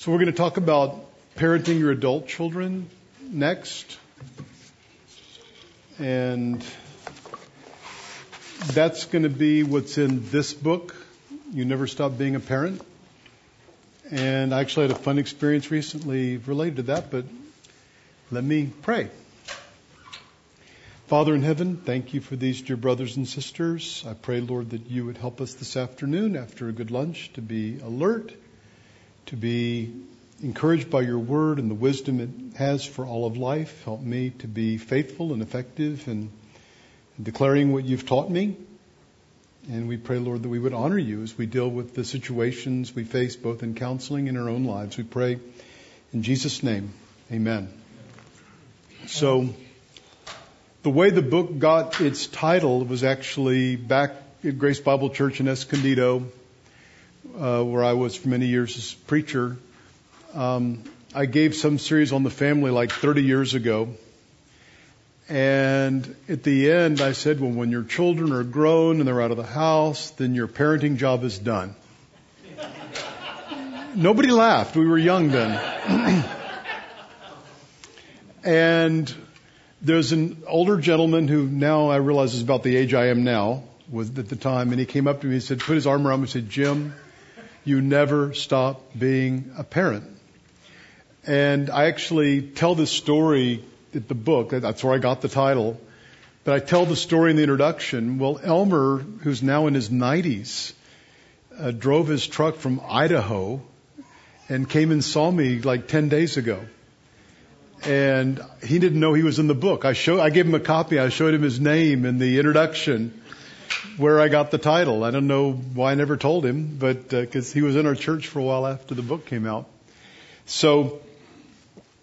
So we're going to talk about parenting your adult children next. And that's going to be what's in this book, You Never Stop Being a Parent. And I actually had a fun experience recently related to that, but let me pray. Father in heaven, thank you for these dear brothers and sisters. I pray, Lord, that you would help us this afternoon after a good lunch to be alert to be encouraged by your word and the wisdom it has for all of life. Help me to be faithful and effective in declaring what you've taught me. And we pray, Lord, that we would honor you as we deal with the situations we face both in counseling and in our own lives. We pray in Jesus' name. Amen. So, the way the book got its title was actually back at Grace Bible Church in Escondido uh, where I was for many years as preacher, um, I gave some series on the family like 30 years ago. And at the end, I said, well, when your children are grown and they're out of the house, then your parenting job is done. Nobody laughed. We were young then. and there's an older gentleman who now I realize is about the age I am now, was at the time, and he came up to me and said, put his arm around me and said, Jim, you never stop being a parent. And I actually tell this story at the book. That's where I got the title. But I tell the story in the introduction. Well, Elmer, who's now in his 90s, uh, drove his truck from Idaho and came and saw me like 10 days ago. And he didn't know he was in the book. I show, I gave him a copy. I showed him his name in the introduction where I got the title. I don't know why I never told him, but because uh, he was in our church for a while after the book came out. So,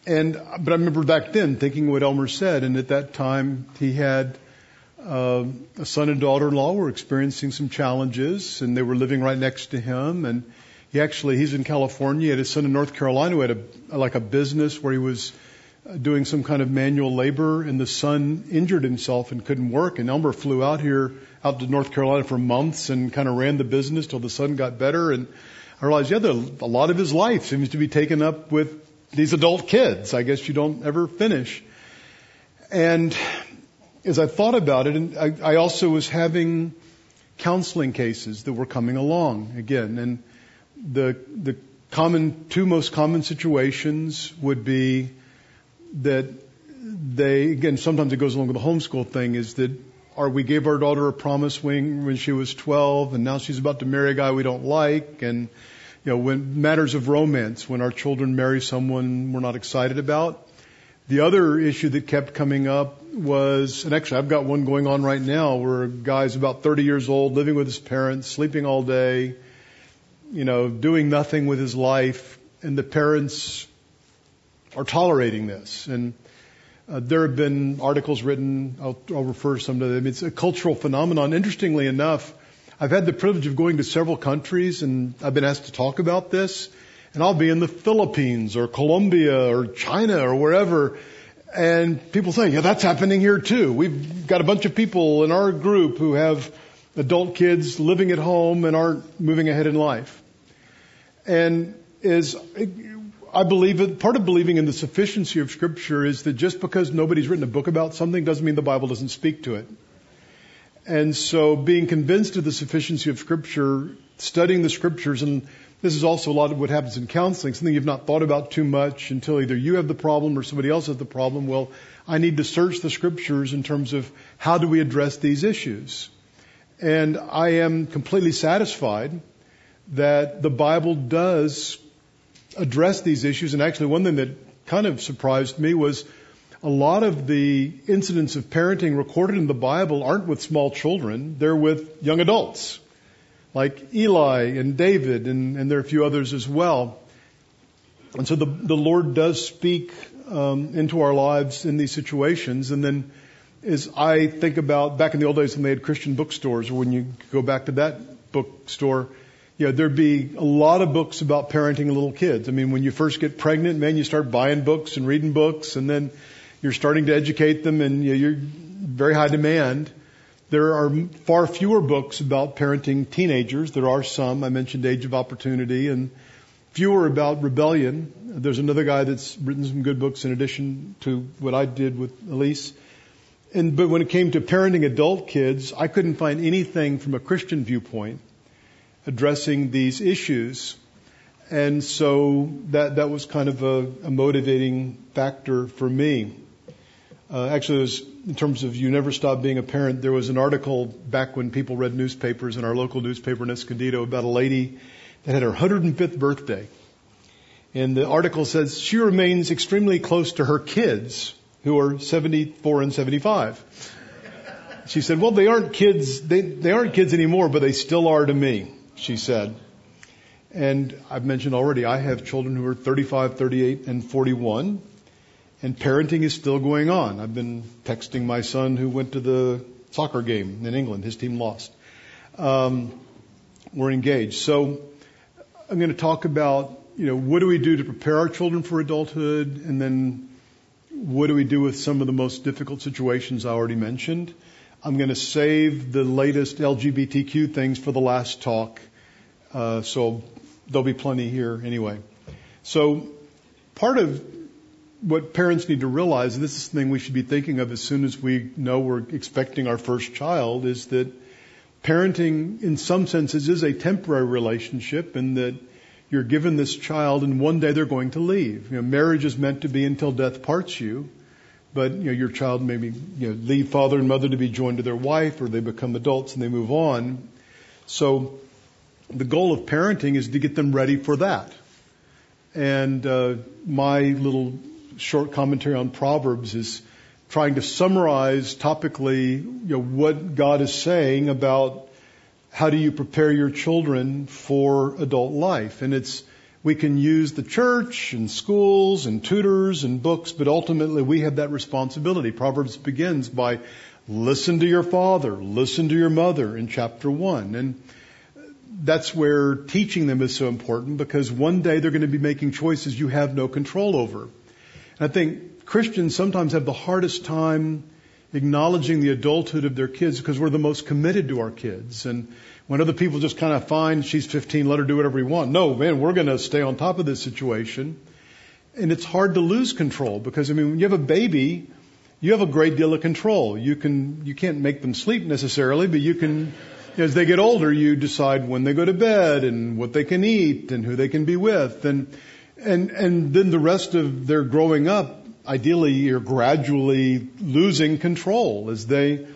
and but I remember back then thinking what Elmer said, and at that time he had uh, a son and daughter-in-law were experiencing some challenges, and they were living right next to him. And he actually he's in California. He had a son in North Carolina who had a like a business where he was doing some kind of manual labor, and the son injured himself and couldn't work. And Elmer flew out here, out to North Carolina for months, and kind of ran the business till the son got better. And I realized, yeah, a lot of his life seems to be taken up with these adult kids. I guess you don't ever finish. And as I thought about it, and I, I also was having counseling cases that were coming along again, and the the common two most common situations would be that they, again, sometimes it goes along with the homeschool thing, is that or we gave our daughter a promise when, when she was 12 and now she's about to marry a guy we don't like and you know when matters of romance when our children marry someone we're not excited about the other issue that kept coming up was and actually I've got one going on right now where a guy's about 30 years old living with his parents sleeping all day you know doing nothing with his life and the parents are tolerating this. And uh, there have been articles written, I'll, I'll refer some to them. It's a cultural phenomenon. Interestingly enough, I've had the privilege of going to several countries and I've been asked to talk about this. And I'll be in the Philippines or Colombia or China or wherever. And people say, yeah, that's happening here too. We've got a bunch of people in our group who have adult kids living at home and aren't moving ahead in life. And is I believe that part of believing in the sufficiency of Scripture is that just because nobody's written a book about something doesn't mean the Bible doesn't speak to it. And so being convinced of the sufficiency of Scripture, studying the Scriptures, and this is also a lot of what happens in counseling, something you've not thought about too much until either you have the problem or somebody else has the problem. Well, I need to search the Scriptures in terms of how do we address these issues. And I am completely satisfied that the Bible does address these issues. And actually, one thing that kind of surprised me was a lot of the incidents of parenting recorded in the Bible aren't with small children, they're with young adults, like Eli and David, and, and there are a few others as well. And so the, the Lord does speak um, into our lives in these situations. And then as I think about back in the old days when they had Christian bookstores, or when you go back to that bookstore, you know, there'd be a lot of books about parenting little kids. I mean, when you first get pregnant, man, you start buying books and reading books, and then you're starting to educate them, and you know, you're very high demand. There are far fewer books about parenting teenagers. There are some. I mentioned Age of Opportunity and fewer about rebellion. There's another guy that's written some good books in addition to what I did with Elyse. And, but when it came to parenting adult kids, I couldn't find anything from a Christian viewpoint addressing these issues. And so that, that was kind of a, a motivating factor for me. Uh, actually, was in terms of you never stop being a parent. There was an article back when people read newspapers in our local newspaper in Escondido about a lady that had her 105th birthday. And the article says she remains extremely close to her kids who are 74 and 75. She said, well, they aren't kids, they, they aren't kids anymore, but they still are to me, she said. And I've mentioned already, I have children who are 35, 38, and 41, and parenting is still going on. I've been texting my son who went to the soccer game in England. His team lost. Um, we're engaged. So I'm going to talk about, you know, what do we do to prepare our children for adulthood, and then what do we do with some of the most difficult situations I already mentioned? I'm going to save the latest LGBTQ things for the last talk, uh, so there'll be plenty here anyway. So part of what parents need to realize, and this is the thing we should be thinking of as soon as we know we're expecting our first child, is that parenting, in some senses, is a temporary relationship, and that you're given this child and one day they're going to leave. You know, marriage is meant to be until death parts you, but you know, your child maybe you know, leave father and mother to be joined to their wife or they become adults and they move on. So the goal of parenting is to get them ready for that. And uh, my little short commentary on Proverbs is trying to summarize topically you know, what God is saying about how do you prepare your children for adult life? And it's, we can use the church and schools and tutors and books, but ultimately we have that responsibility. Proverbs begins by listen to your father, listen to your mother in chapter one. And that's where teaching them is so important because one day they're going to be making choices you have no control over. And I think Christians sometimes have the hardest time acknowledging the adulthood of their kids because we're the most committed to our kids. And when other people just kind of find she's 15, let her do whatever we want. No, man, we're going to stay on top of this situation. And it's hard to lose control because, I mean, when you have a baby, you have a great deal of control. You can, you can't make them sleep necessarily, but you can, as they get older, you decide when they go to bed and what they can eat and who they can be with. And, and, and then the rest of their growing up, ideally you're gradually losing control as they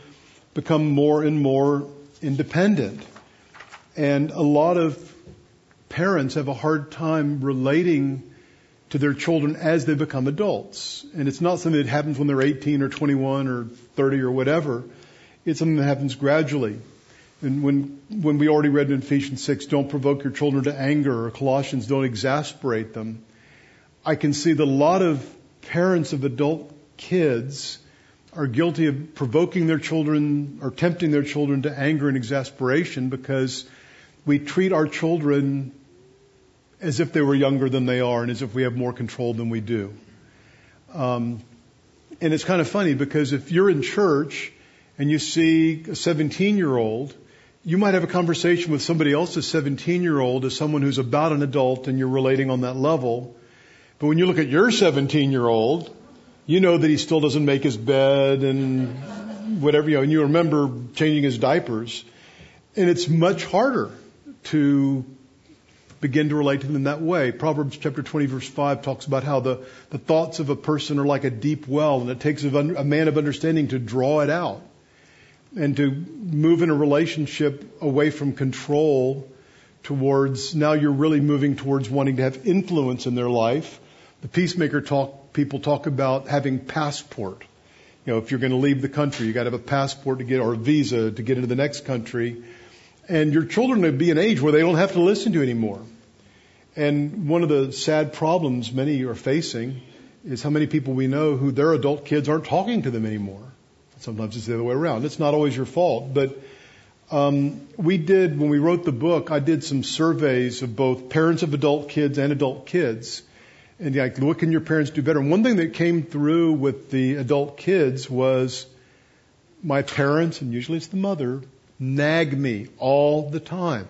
become more and more independent. And a lot of parents have a hard time relating to their children as they become adults. And it's not something that happens when they're 18 or 21 or 30 or whatever. It's something that happens gradually. And when, when we already read in Ephesians 6, don't provoke your children to anger, or Colossians, don't exasperate them. I can see that a lot of parents of adult kids are guilty of provoking their children or tempting their children to anger and exasperation because we treat our children as if they were younger than they are and as if we have more control than we do. Um, and it's kind of funny because if you're in church and you see a 17 year old, you might have a conversation with somebody else's 17 year old as someone who's about an adult and you're relating on that level. But when you look at your 17 year old, you know that he still doesn't make his bed and whatever, you know, and you remember changing his diapers. And it's much harder to begin to relate to them in that way. Proverbs chapter 20 verse 5 talks about how the, the thoughts of a person are like a deep well and it takes a, a man of understanding to draw it out and to move in a relationship away from control towards now you're really moving towards wanting to have influence in their life. The peacemaker talk, people talk about having passport. You know, if you're going to leave the country, you got to have a passport to get, or a visa to get into the next country. And your children would be an age where they don't have to listen to anymore. And one of the sad problems many are facing is how many people we know who their adult kids aren't talking to them anymore. Sometimes it's the other way around. It's not always your fault, but um, we did when we wrote the book. I did some surveys of both parents of adult kids and adult kids, and like, what can your parents do better? And one thing that came through with the adult kids was my parents, and usually it's the mother, nag me all the time.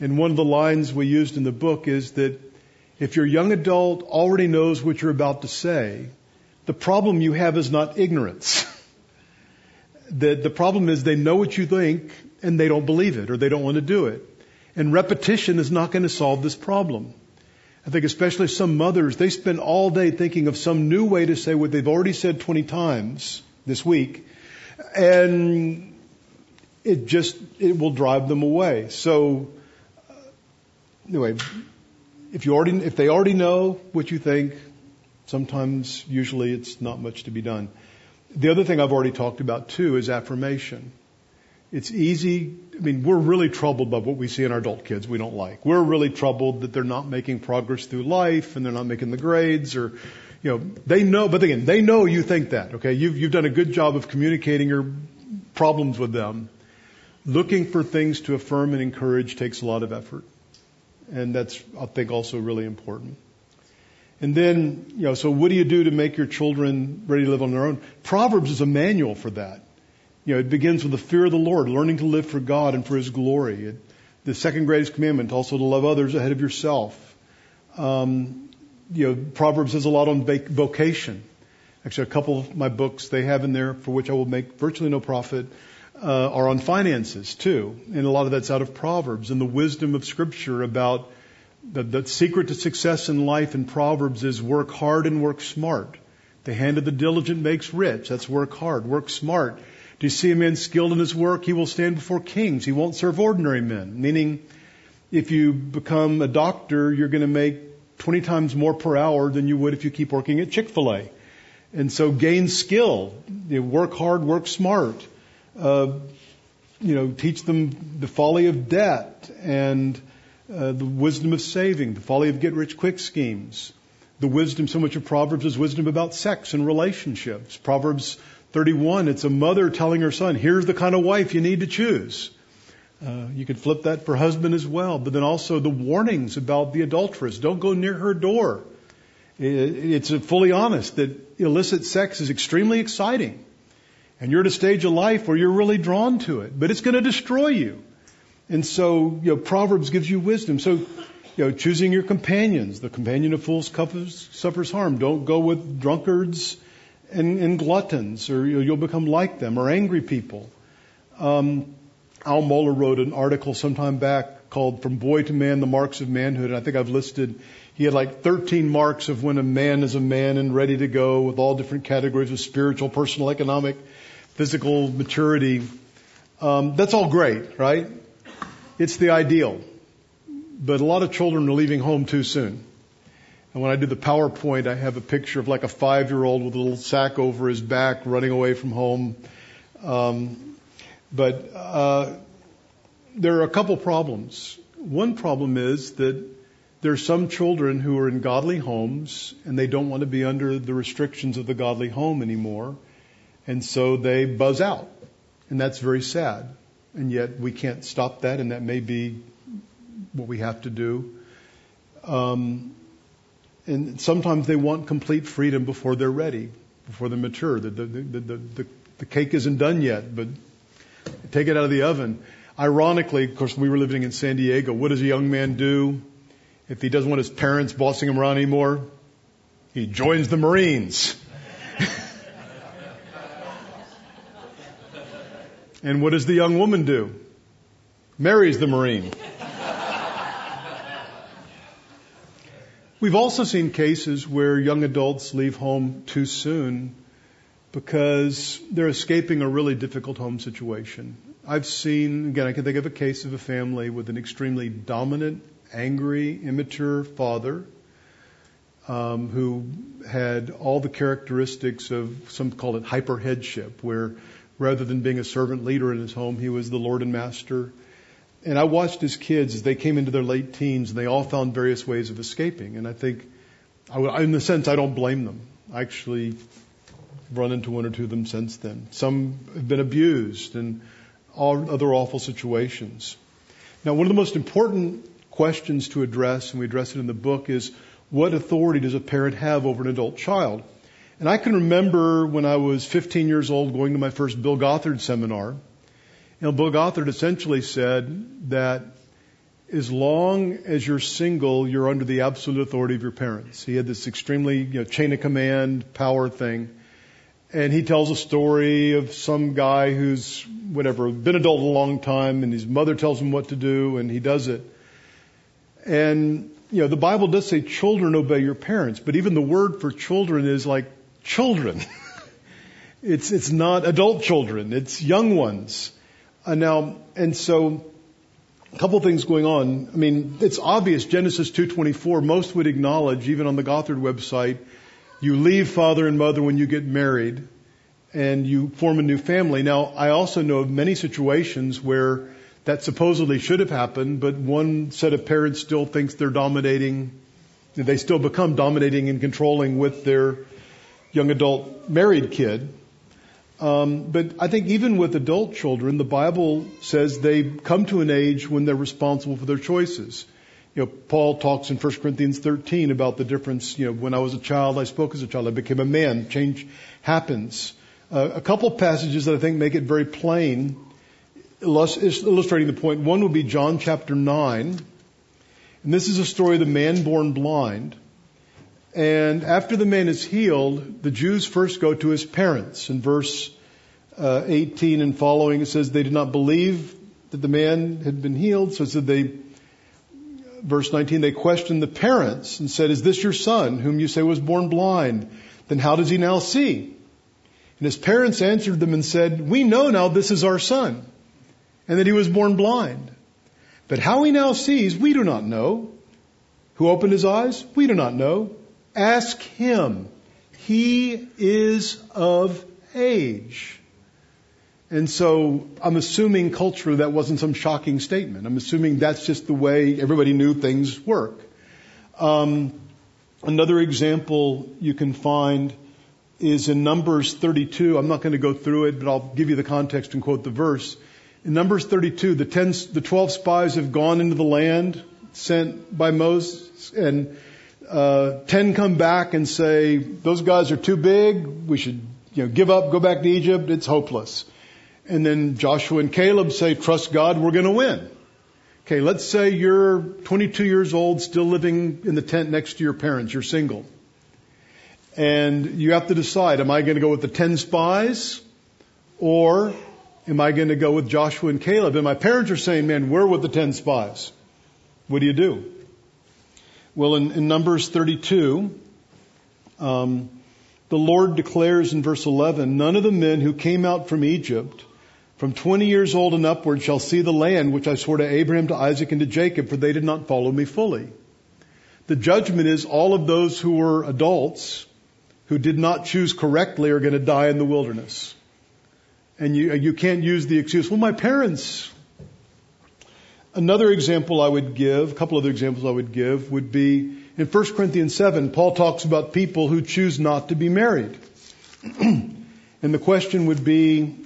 And one of the lines we used in the book is that If your young adult already knows what you're about to say, the problem you have is not ignorance. the, the problem is they know what you think and they don't believe it or they don't want to do it. And repetition is not going to solve this problem. I think especially some mothers, they spend all day thinking of some new way to say what they've already said 20 times this week. And it just, it will drive them away. So, anyway, if you already, if they already know what you think, sometimes, usually it's not much to be done. The other thing I've already talked about too is affirmation. It's easy. I mean, we're really troubled by what we see in our adult kids we don't like. We're really troubled that they're not making progress through life and they're not making the grades or, you know, they know, but again, they know you think that, okay? You've, you've done a good job of communicating your problems with them. Looking for things to affirm and encourage takes a lot of effort. And that's, I think, also really important. And then, you know, so what do you do to make your children ready to live on their own? Proverbs is a manual for that. You know, it begins with the fear of the Lord, learning to live for God and for His glory. It, the second greatest commandment, also to love others ahead of yourself. Um, you know, Proverbs has a lot on vocation. Actually, a couple of my books they have in there for which I will make virtually no profit uh, are on finances too, and a lot of that's out of Proverbs and the wisdom of Scripture about the, the secret to success in life in Proverbs is work hard and work smart. The hand of the diligent makes rich. That's work hard, work smart. Do you see a man skilled in his work? He will stand before kings. He won't serve ordinary men. Meaning, if you become a doctor, you're going to make 20 times more per hour than you would if you keep working at Chick-fil-A. And so gain skill. You work hard, work smart. Uh, you know, teach them the folly of debt and uh, the wisdom of saving, the folly of get rich quick schemes. The wisdom, so much of Proverbs is wisdom about sex and relationships. Proverbs 31, it's a mother telling her son, here's the kind of wife you need to choose. Uh, you could flip that for husband as well, but then also the warnings about the adulteress. Don't go near her door. It's fully honest that illicit sex is extremely exciting. And you're at a stage of life where you're really drawn to it, but it's going to destroy you. And so, you know, Proverbs gives you wisdom. So, you know, choosing your companions. The companion of fools suffers harm. Don't go with drunkards and, and gluttons, or you'll become like them, or angry people. Um, Al Mohler wrote an article sometime back called From Boy to Man, the Marks of Manhood. And I think I've listed, he had like 13 marks of when a man is a man and ready to go with all different categories of spiritual, personal, economic, physical maturity. Um, that's all great, right? It's the ideal. But a lot of children are leaving home too soon. And when I do the PowerPoint, I have a picture of like a five year old with a little sack over his back running away from home. Um, but uh, there are a couple problems. One problem is that there are some children who are in godly homes and they don't want to be under the restrictions of the godly home anymore. And so they buzz out. And that's very sad. And yet we can't stop that, and that may be what we have to do. Um, and sometimes they want complete freedom before they're ready, before they're mature. The, the, the, the, the cake isn't done yet, but take it out of the oven. Ironically, of course, we were living in San Diego. What does a young man do if he doesn't want his parents bossing him around anymore? He joins the Marines. and what does the young woman do? Marries the Marine. We've also seen cases where young adults leave home too soon because they're escaping a really difficult home situation. I've seen, again, I can think of a case of a family with an extremely dominant, angry, immature father um, who had all the characteristics of some call it hyper headship, where rather than being a servant leader in his home, he was the Lord and Master and I watched his kids as they came into their late teens and they all found various ways of escaping. And I think, I, in the sense, I don't blame them. I actually run into one or two of them since then. Some have been abused and all other awful situations. Now, one of the most important questions to address, and we address it in the book, is what authority does a parent have over an adult child? And I can remember when I was 15 years old going to my first Bill Gothard seminar you know, Bill Gothard essentially said that as long as you're single, you're under the absolute authority of your parents. He had this extremely, you know, chain of command power thing. And he tells a story of some guy who's, whatever, been adult a long time and his mother tells him what to do and he does it. And, you know, the Bible does say children obey your parents, but even the word for children is like children. it's, it's not adult children, it's young ones. Uh, now, and so, a couple things going on. I mean, it's obvious, Genesis 2.24, most would acknowledge, even on the Gothard website, you leave father and mother when you get married and you form a new family. Now, I also know of many situations where that supposedly should have happened, but one set of parents still thinks they're dominating, they still become dominating and controlling with their young adult married kid. Um, but I think even with adult children, the Bible says they come to an age when they're responsible for their choices. You know, Paul talks in 1 Corinthians 13 about the difference. You know, when I was a child, I spoke as a child. I became a man. Change happens. Uh, a couple passages that I think make it very plain, illustrating the point. One would be John chapter 9. And this is a story of the man born blind. And after the man is healed, the Jews first go to his parents. In verse uh, 18 and following, it says they did not believe that the man had been healed. So it said they, verse 19, they questioned the parents and said, Is this your son, whom you say was born blind? Then how does he now see? And his parents answered them and said, We know now this is our son, and that he was born blind. But how he now sees, we do not know. Who opened his eyes? We do not know. Ask him. He is of age. And so I'm assuming culturally that wasn't some shocking statement. I'm assuming that's just the way everybody knew things work. Um, another example you can find is in Numbers 32. I'm not going to go through it, but I'll give you the context and quote the verse. In Numbers 32, the, 10, the 12 spies have gone into the land sent by Moses, and uh, 10 come back and say, those guys are too big. We should, you know, give up, go back to Egypt. It's hopeless. And then Joshua and Caleb say, trust God, we're going to win. Okay, let's say you're 22 years old, still living in the tent next to your parents. You're single. And you have to decide, am I going to go with the 10 spies or am I going to go with Joshua and Caleb? And my parents are saying, man, we're with the 10 spies. What do you do? Well, in, in Numbers 32, um, the Lord declares in verse 11, none of the men who came out from Egypt from 20 years old and upward shall see the land which I swore to Abraham, to Isaac, and to Jacob, for they did not follow me fully. The judgment is all of those who were adults who did not choose correctly are going to die in the wilderness. And you, you can't use the excuse, well, my parents, Another example I would give, a couple other examples I would give, would be in 1 Corinthians 7, Paul talks about people who choose not to be married. and the question would be,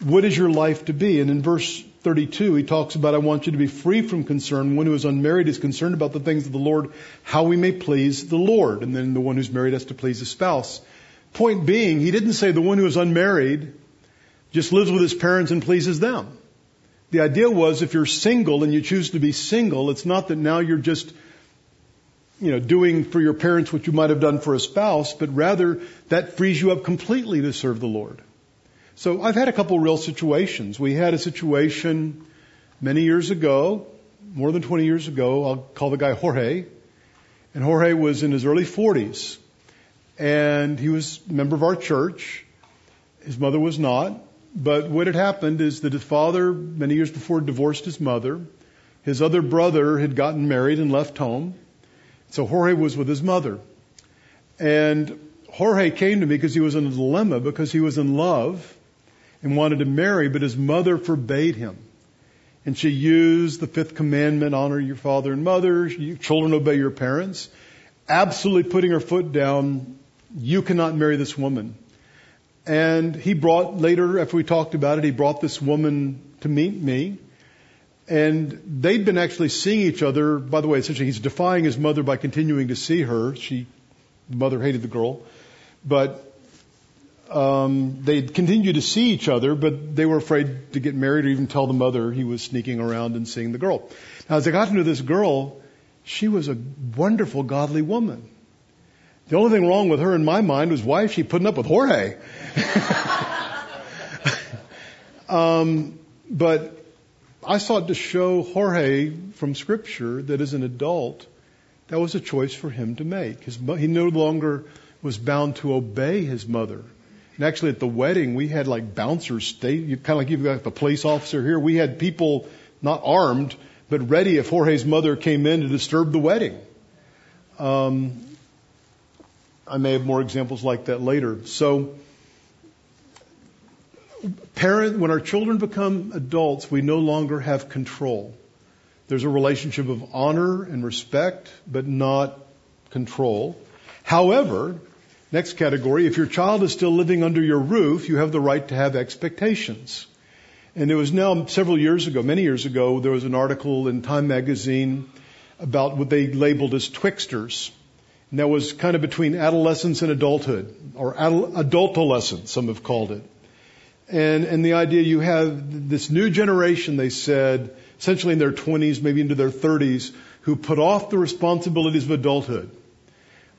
what is your life to be? And in verse 32, he talks about, I want you to be free from concern. One who is unmarried is concerned about the things of the Lord, how we may please the Lord. And then the one who's married has to please his spouse. Point being, he didn't say the one who is unmarried just lives with his parents and pleases them. The idea was if you're single and you choose to be single, it's not that now you're just, you know, doing for your parents what you might have done for a spouse, but rather that frees you up completely to serve the Lord. So I've had a couple real situations. We had a situation many years ago, more than 20 years ago. I'll call the guy Jorge. And Jorge was in his early 40s. And he was a member of our church. His mother was not. But what had happened is that his father, many years before, divorced his mother. His other brother had gotten married and left home. So Jorge was with his mother. And Jorge came to me because he was in a dilemma because he was in love and wanted to marry, but his mother forbade him. And she used the fifth commandment, honor your father and mother, children obey your parents, absolutely putting her foot down, you cannot marry this woman. And he brought, later, after we talked about it, he brought this woman to meet me. And they'd been actually seeing each other. By the way, essentially, he's defying his mother by continuing to see her. She, the mother hated the girl. But um, they continued to see each other, but they were afraid to get married or even tell the mother he was sneaking around and seeing the girl. Now, as I got to know this girl, she was a wonderful, godly woman. The only thing wrong with her in my mind was why is she putting up with Jorge? um, but I sought to show Jorge from Scripture that as an adult, that was a choice for him to make. His, he no longer was bound to obey his mother. And actually, at the wedding, we had like bouncers stay, kind of like you've got the police officer here. We had people not armed, but ready if Jorge's mother came in to disturb the wedding. Um, I may have more examples like that later. So, parent, when our children become adults, we no longer have control. There's a relationship of honor and respect, but not control. However, next category, if your child is still living under your roof, you have the right to have expectations. And it was now several years ago, many years ago, there was an article in Time magazine about what they labeled as twixters. And that was kind of between adolescence and adulthood, or adult, adultolescence, some have called it. And, and the idea you have this new generation, they said, essentially in their 20s, maybe into their 30s, who put off the responsibilities of adulthood,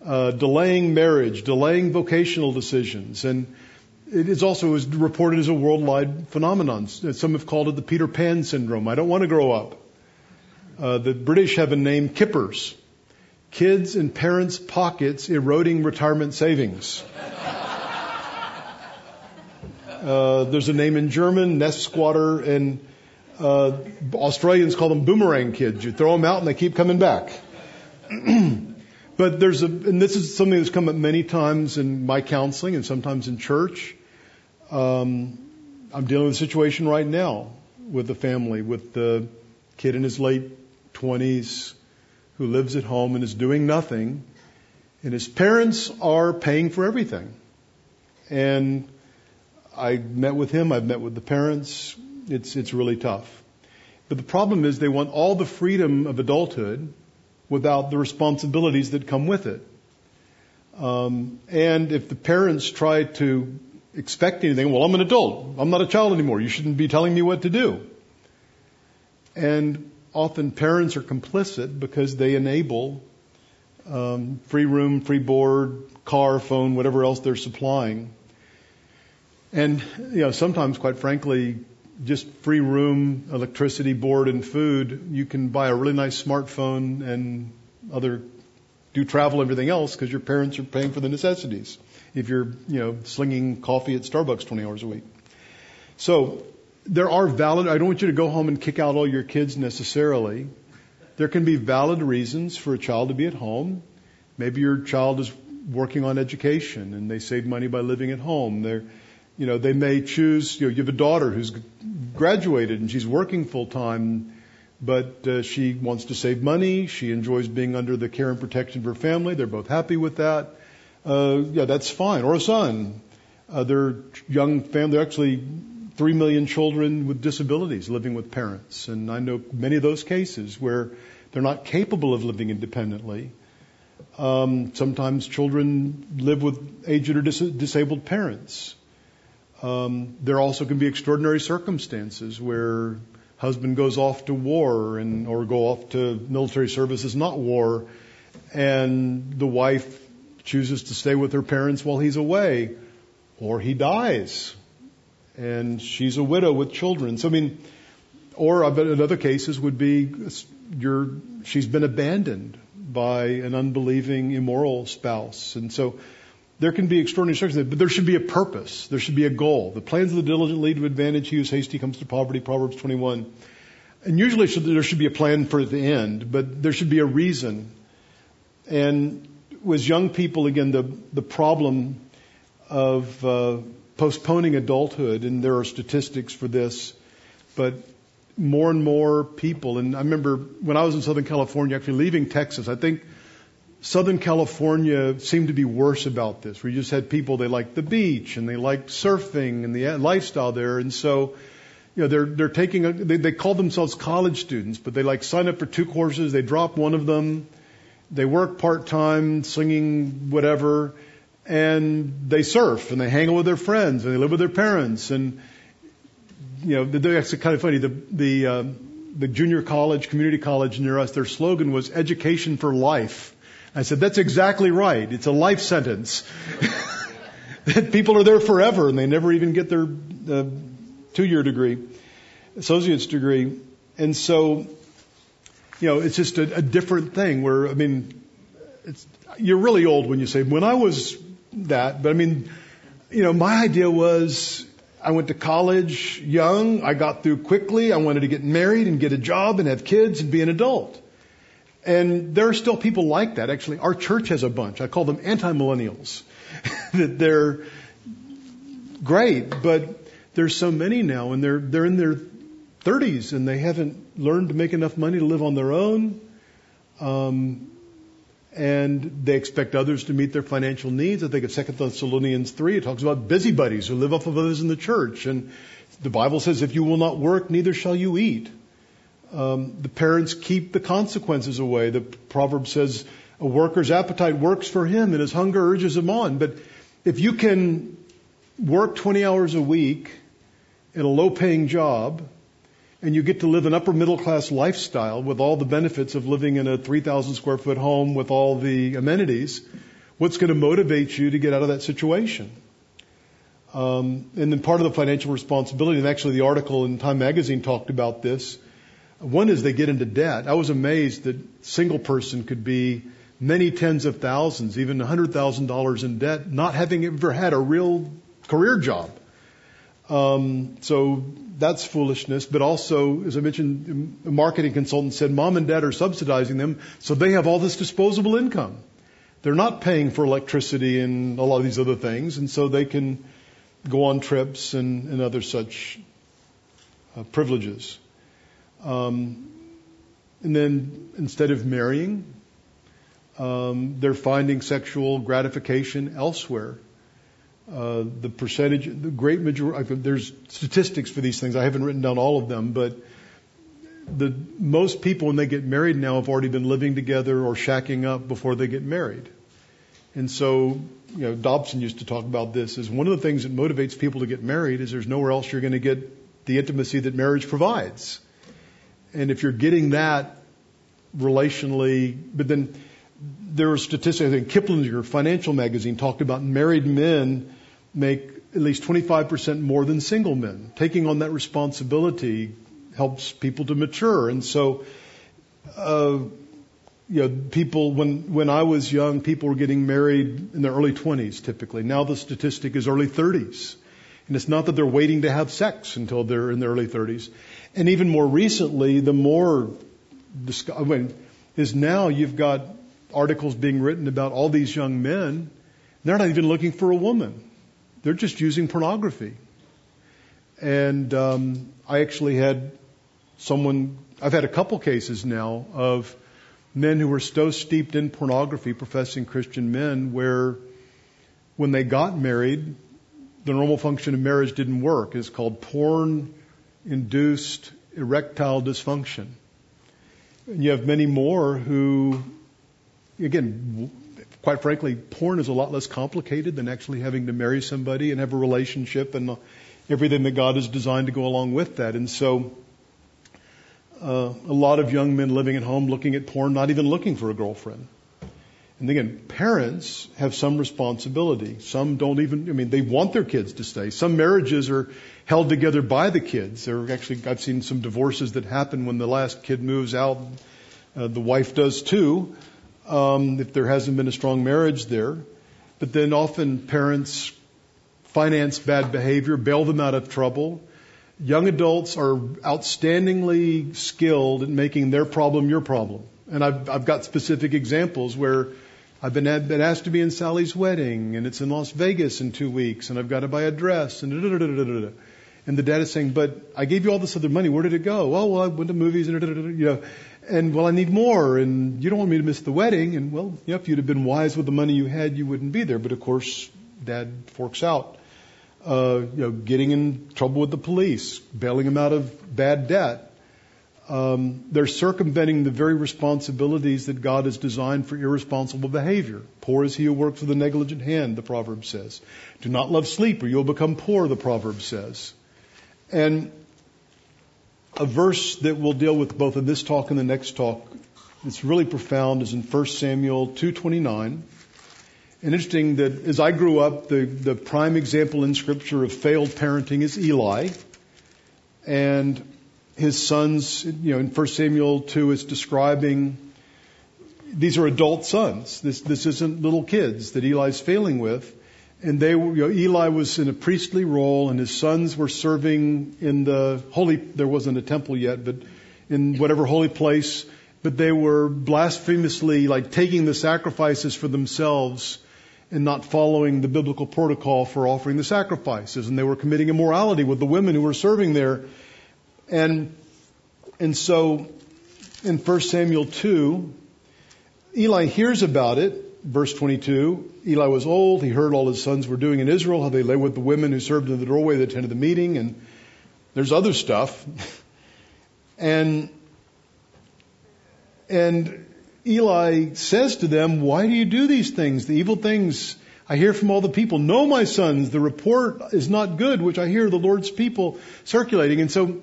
uh, delaying marriage, delaying vocational decisions, and it is also was reported as a worldwide phenomenon. Some have called it the Peter Pan syndrome. I don't want to grow up. Uh, the British have a name, kippers. Kids in parents' pockets eroding retirement savings. Uh, there's a name in German, nest squatter, and uh, Australians call them boomerang kids. You throw them out and they keep coming back. but there's a, and this is something that's come up many times in my counseling and sometimes in church. Um, I'm dealing with a situation right now with a family with the kid in his late 20s who lives at home and is doing nothing, and his parents are paying for everything. And I met with him, I've met with the parents. It's, it's really tough. But the problem is they want all the freedom of adulthood without the responsibilities that come with it. Um, and if the parents try to expect anything, well, I'm an adult. I'm not a child anymore. You shouldn't be telling me what to do. And often parents are complicit because they enable um, free room, free board, car, phone, whatever else they're supplying. And you know, sometimes, quite frankly, just free room, electricity, board, and food, you can buy a really nice smartphone and other do travel, and everything else, because your parents are paying for the necessities. If you're, you know, slinging coffee at Starbucks 20 hours a week. So there are valid, I don't want you to go home and kick out all your kids necessarily. There can be valid reasons for a child to be at home. Maybe your child is working on education and they save money by living at home. They're, you know, they may choose, you know, you have a daughter who's graduated and she's working full time, but uh, she wants to save money. She enjoys being under the care and protection of her family. They're both happy with that. Uh, yeah, that's fine. Or a son. Uh, they're young family. Actually three million children with disabilities living with parents. And I know many of those cases where they're not capable of living independently. Um, sometimes children live with aged or dis- disabled parents. Um, there also can be extraordinary circumstances where husband goes off to war and or go off to military service is not war, and the wife chooses to stay with her parents while he's away, or he dies and she's a widow with children. So I mean, or in other cases would be you're, she's been abandoned by an unbelieving, immoral spouse, and so there can be extraordinary circumstances, but there should be a purpose. There should be a goal. The plans of the diligent lead to advantage. He who's hasty comes to poverty. Proverbs 21. And usually there should be a plan for the end, but there should be a reason. And with young people, again, the the problem of uh, postponing adulthood, and there are statistics for this, but more and more people, and I remember when I was in Southern California, actually leaving Texas, I think Southern California seemed to be worse about this, where you just had people, they liked the beach and they liked surfing and the lifestyle there, and so, you know, they're, they're taking, a, they, they call themselves college students, but they like sign up for two courses, they drop one of them, they work part time, singing whatever, and they surf and they hang out with their friends and they live with their parents and you know that's kind of funny. The the uh, the junior college community college near us their slogan was education for life. I said that's exactly right. It's a life sentence. That people are there forever and they never even get their uh, two year degree associate's degree. And so you know it's just a, a different thing where i mean it's you're really old when you say when i was that, but I mean, you know, my idea was I went to college young, I got through quickly, I wanted to get married and get a job and have kids and be an adult. And there are still people like that. Actually, our church has a bunch. I call them anti-millennials. that they're great, but there's so many now and they're, they're in their 30s and they haven't learned to make enough money to live on their own. Um, and they expect others to meet their financial needs. I think of 2 Thessalonians 3, it talks about busybodies who live off of others in the church. And the Bible says, if you will not work, neither shall you eat. Um, the parents keep the consequences away. The proverb says, a worker's appetite works for him and his hunger urges him on. But if you can work 20 hours a week in a low paying job, and you get to live an upper middle class lifestyle with all the benefits of living in a 3,000 square foot home with all the amenities, what's going to motivate you to get out of that situation? Um, and then part of the financial responsibility, and actually the article in Time Magazine talked about this. One is they get into debt. I was amazed that a single person could be many tens of thousands, even $100,000 in debt, not having ever had a real career job. Um, so that's foolishness. But also, as I mentioned, a marketing consultant said mom and dad are subsidizing them, so they have all this disposable income. They're not paying for electricity and a lot of these other things, and so they can go on trips and, and other such uh, privileges. Um, and then instead of marrying, um, they're finding sexual gratification elsewhere. Uh, the percentage, the great majority, there's statistics for these things. I haven't written down all of them, but the most people when they get married now have already been living together or shacking up before they get married. And so, you know, Dobson used to talk about this as one of the things that motivates people to get married is there's nowhere else you're going to get the intimacy that marriage provides. And if you're getting that relationally, but then there are statistics, I think Kiplinger Financial Magazine talked about married men make at least 25% more than single men. Taking on that responsibility helps people to mature. And so, uh, you know, people, when, when I was young, people were getting married in their early 20s typically. Now the statistic is early 30s. And it's not that they're waiting to have sex until they're in their early 30s. And even more recently, the more, I mean, is now you've got articles being written about all these young men. They're not even looking for a woman. They're just using pornography. And um, I actually had someone, I've had a couple cases now of men who were so steeped in pornography, professing Christian men, where when they got married, the normal function of marriage didn't work. It's called porn induced erectile dysfunction. And you have many more who, again, quite frankly, porn is a lot less complicated than actually having to marry somebody and have a relationship and everything that God has designed to go along with that. And so, uh, a lot of young men living at home looking at porn, not even looking for a girlfriend. And again, parents have some responsibility. Some don't even, I mean, they want their kids to stay. Some marriages are held together by the kids. There are actually, I've seen some divorces that happen when the last kid moves out. Uh, the wife does too um, if there hasn't been a strong marriage there. But then often parents finance bad behavior, bail them out of trouble. Young adults are outstandingly skilled at making their problem your problem. And I've, I've got specific examples where I've been, been asked to be in Sally's wedding, and it's in Las Vegas in two weeks, and I've got to buy a dress, and da, da, da, da, da, and the dad is saying, "But I gave you all this other money. Where did it go?" Oh, well, I went to movies, and you know, and well, I need more, and you don't want me to miss the wedding. And well, you know, if you'd have been wise with the money you had, you wouldn't be there. But of course, dad forks out. Uh, you know, getting in trouble with the police, bailing him out of bad debt. um, they're circumventing the very responsibilities that God has designed for irresponsible behavior. Poor is he who works with a negligent hand, the proverb says. Do not love sleep or you'll become poor, the proverb says. And a verse that we'll deal with both in this talk and the next talk, it's really profound, is in 1 Samuel 2.29. And interesting that as I grew up, the, the prime example in scripture of failed parenting is Eli. And his sons, you know, in 1 Samuel 2, it's describing these are adult sons. This, this isn't little kids that Eli's failing with. And they, you know, Eli was in a priestly role, and his sons were serving in the holy. There wasn't a temple yet, but in whatever holy place. But they were blasphemously like taking the sacrifices for themselves and not following the biblical protocol for offering the sacrifices. And they were committing immorality with the women who were serving there. And, and so in 1 Samuel 2, Eli hears about it. Verse 22, Eli was old. He heard all his sons were doing in Israel, how they lay with the women who served in the doorway that attended the meeting. And there's other stuff. and, and Eli says to them, why do you do these things? The evil things I hear from all the people, no, my sons, the report is not good, which I hear the Lord's people circulating. And so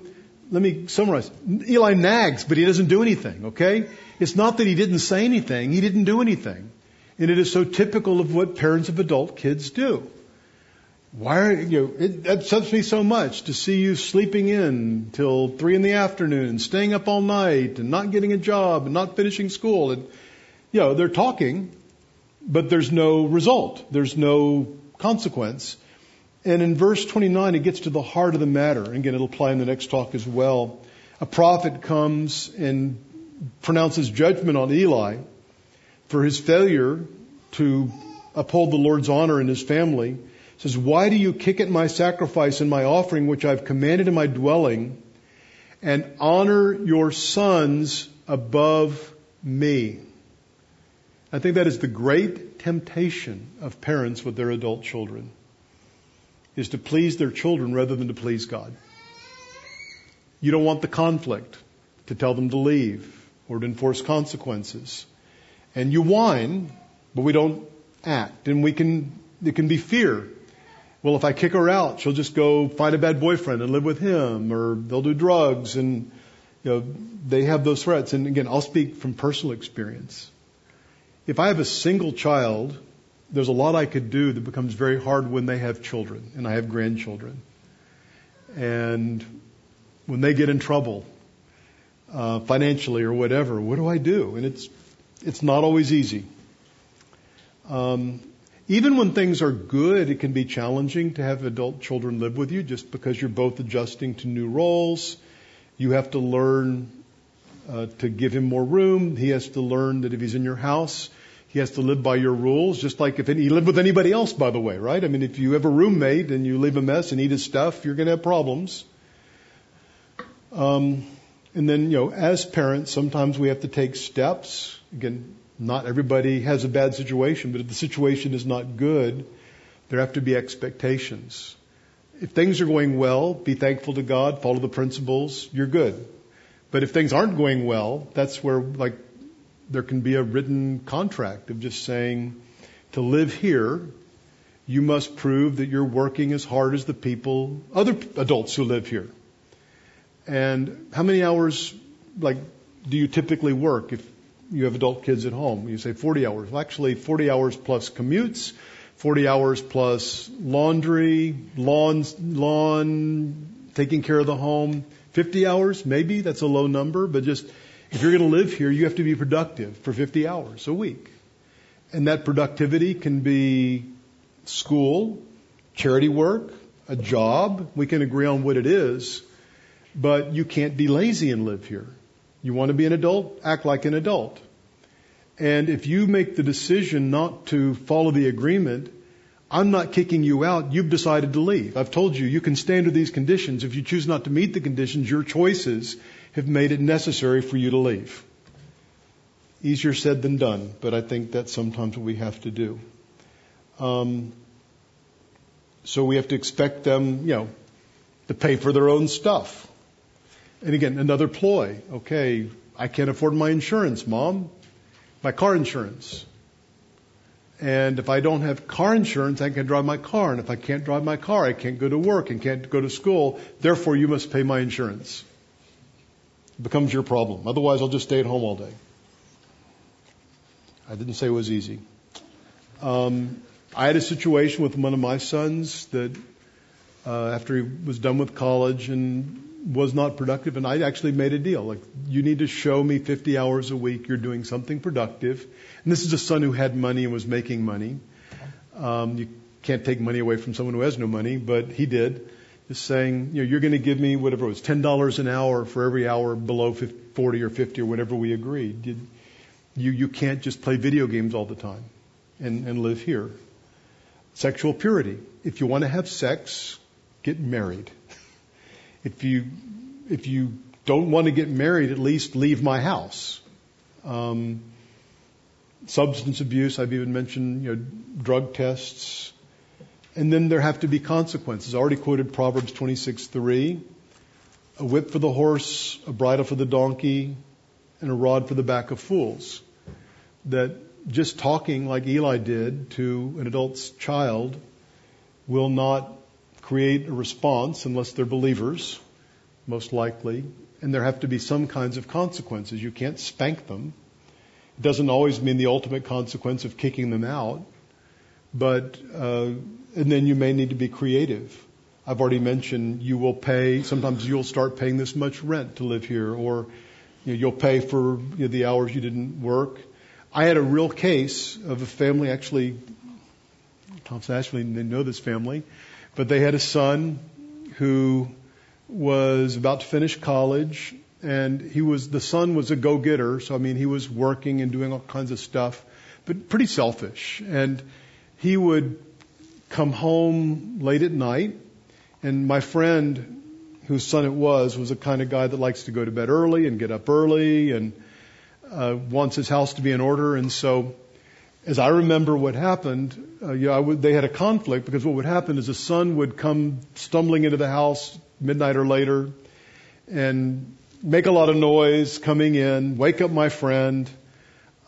let me summarize. Eli nags, but he doesn't do anything, okay? It's not that he didn't say anything, he didn't do anything. And it is so typical of what parents of adult kids do. Why are you, know, it upsets me so much to see you sleeping in till three in the afternoon, staying up all night and not getting a job and not finishing school. And, you know, they're talking, but there's no result. There's no consequence. And in verse 29, it gets to the heart of the matter. And Again, it'll apply in the next talk as well. A prophet comes and pronounces judgment on Eli for his failure to uphold the Lord's honor in his family. He says, Why do you kick at my sacrifice and my offering, which I've commanded in my dwelling, and honor your sons above me? I think that is the great temptation of parents with their adult children is to please their children rather than to please God. You don't want the conflict to tell them to leave or to enforce consequences. And you whine, but we don't act. And we can, it can be fear. Well, if I kick her out, she'll just go find a bad boyfriend and live with him, or they'll do drugs, and you know they have those threats. And again, I'll speak from personal experience. If I have a single child there's a lot I could do that becomes very hard when they have children, and I have grandchildren. And when they get in trouble, uh, financially or whatever, what do I do? And it's it's not always easy. Um, even when things are good, it can be challenging to have adult children live with you, just because you're both adjusting to new roles. You have to learn uh, to give him more room. He has to learn that if he's in your house, he has to live by your rules, just like if he lived with anybody else, by the way, right? I mean, if you have a roommate and you leave a mess and eat his stuff, you're going to have problems. Um, and then, you know, as parents, sometimes we have to take steps. Again, not everybody has a bad situation, but if the situation is not good, there have to be expectations. If things are going well, be thankful to God, follow the principles, you're good. But if things aren't going well, that's where, like there can be a written contract of just saying, to live here, you must prove that you're working as hard as the people, other adults who live here. And how many hours, like, do you typically work if you have adult kids at home? You say 40 hours. Well, actually, 40 hours plus commutes, 40 hours plus laundry, lawn, lawn, taking care of the home. 50 hours, maybe that's a low number, but just if you're going to live here, you have to be productive for 50 hours a week. And that productivity can be school, charity work, a job. We can agree on what it is, but you can't be lazy and live here. You want to be an adult? Act like an adult. And if you make the decision not to follow the agreement, I'm not kicking you out. You've decided to leave. I've told you, you can stay under these conditions. If you choose not to meet the conditions, your choices have made it necessary for you to leave. Easier said than done, but I think that's sometimes what we have to do. Um, so we have to expect them, you know, to pay for their own stuff. And again, another ploy. Okay, I can't afford my insurance, mom. My car insurance. And if I don't have car insurance, I can't drive my car. And if I can't drive my car, I can't go to work and can't go to school. Therefore, you must pay my insurance. It becomes your problem. Otherwise, I'll just stay at home all day. I didn't say it was easy. Um, I had a situation with one of my sons that uh, after he was done with college and was not productive, and I actually made a deal. Like, you need to show me 50 hours a week you're doing something productive. And this is a son who had money and was making money. Um, you can't take money away from someone who has no money, but he did. Just saying, you know, you're going to give me whatever it was, $10 an hour for every hour below 50, 40 or 50 or whatever we agreed. You, you, you can't just play video games all the time and, and live here. Sexual purity. If you want to have sex, get married. If you if you don't want to get married, at least leave my house. Um, substance abuse, I've even mentioned, you know, drug tests, and then there have to be consequences. I already quoted Proverbs 26:3, a whip for the horse, a bridle for the donkey, and a rod for the back of fools. That just talking like Eli did to an adult's child will not create a response unless they're believers, most likely, and there have to be some kinds of consequences. You can't spank them. It doesn't always mean the ultimate consequence of kicking them out, but uh, and then you may need to be creative. I've already mentioned you will pay. Sometimes you'll start paying this much rent to live here, or you you'll pay for you know, the hours you didn't work. I had a real case of a family actually. Thompson Ashley, they know this family but they had a son who was about to finish college and he was the son was a go-getter so i mean he was working and doing all kinds of stuff but pretty selfish. And he would come home late at night and my friend whose son it was was the kind of guy that likes to go to bed early and get up early and uh, wants his house to be in order and so as I remember what happened, uh, would, they had a conflict because what would happen is the son would come stumbling into the house midnight or later and make a lot of noise coming in, wake up my friend.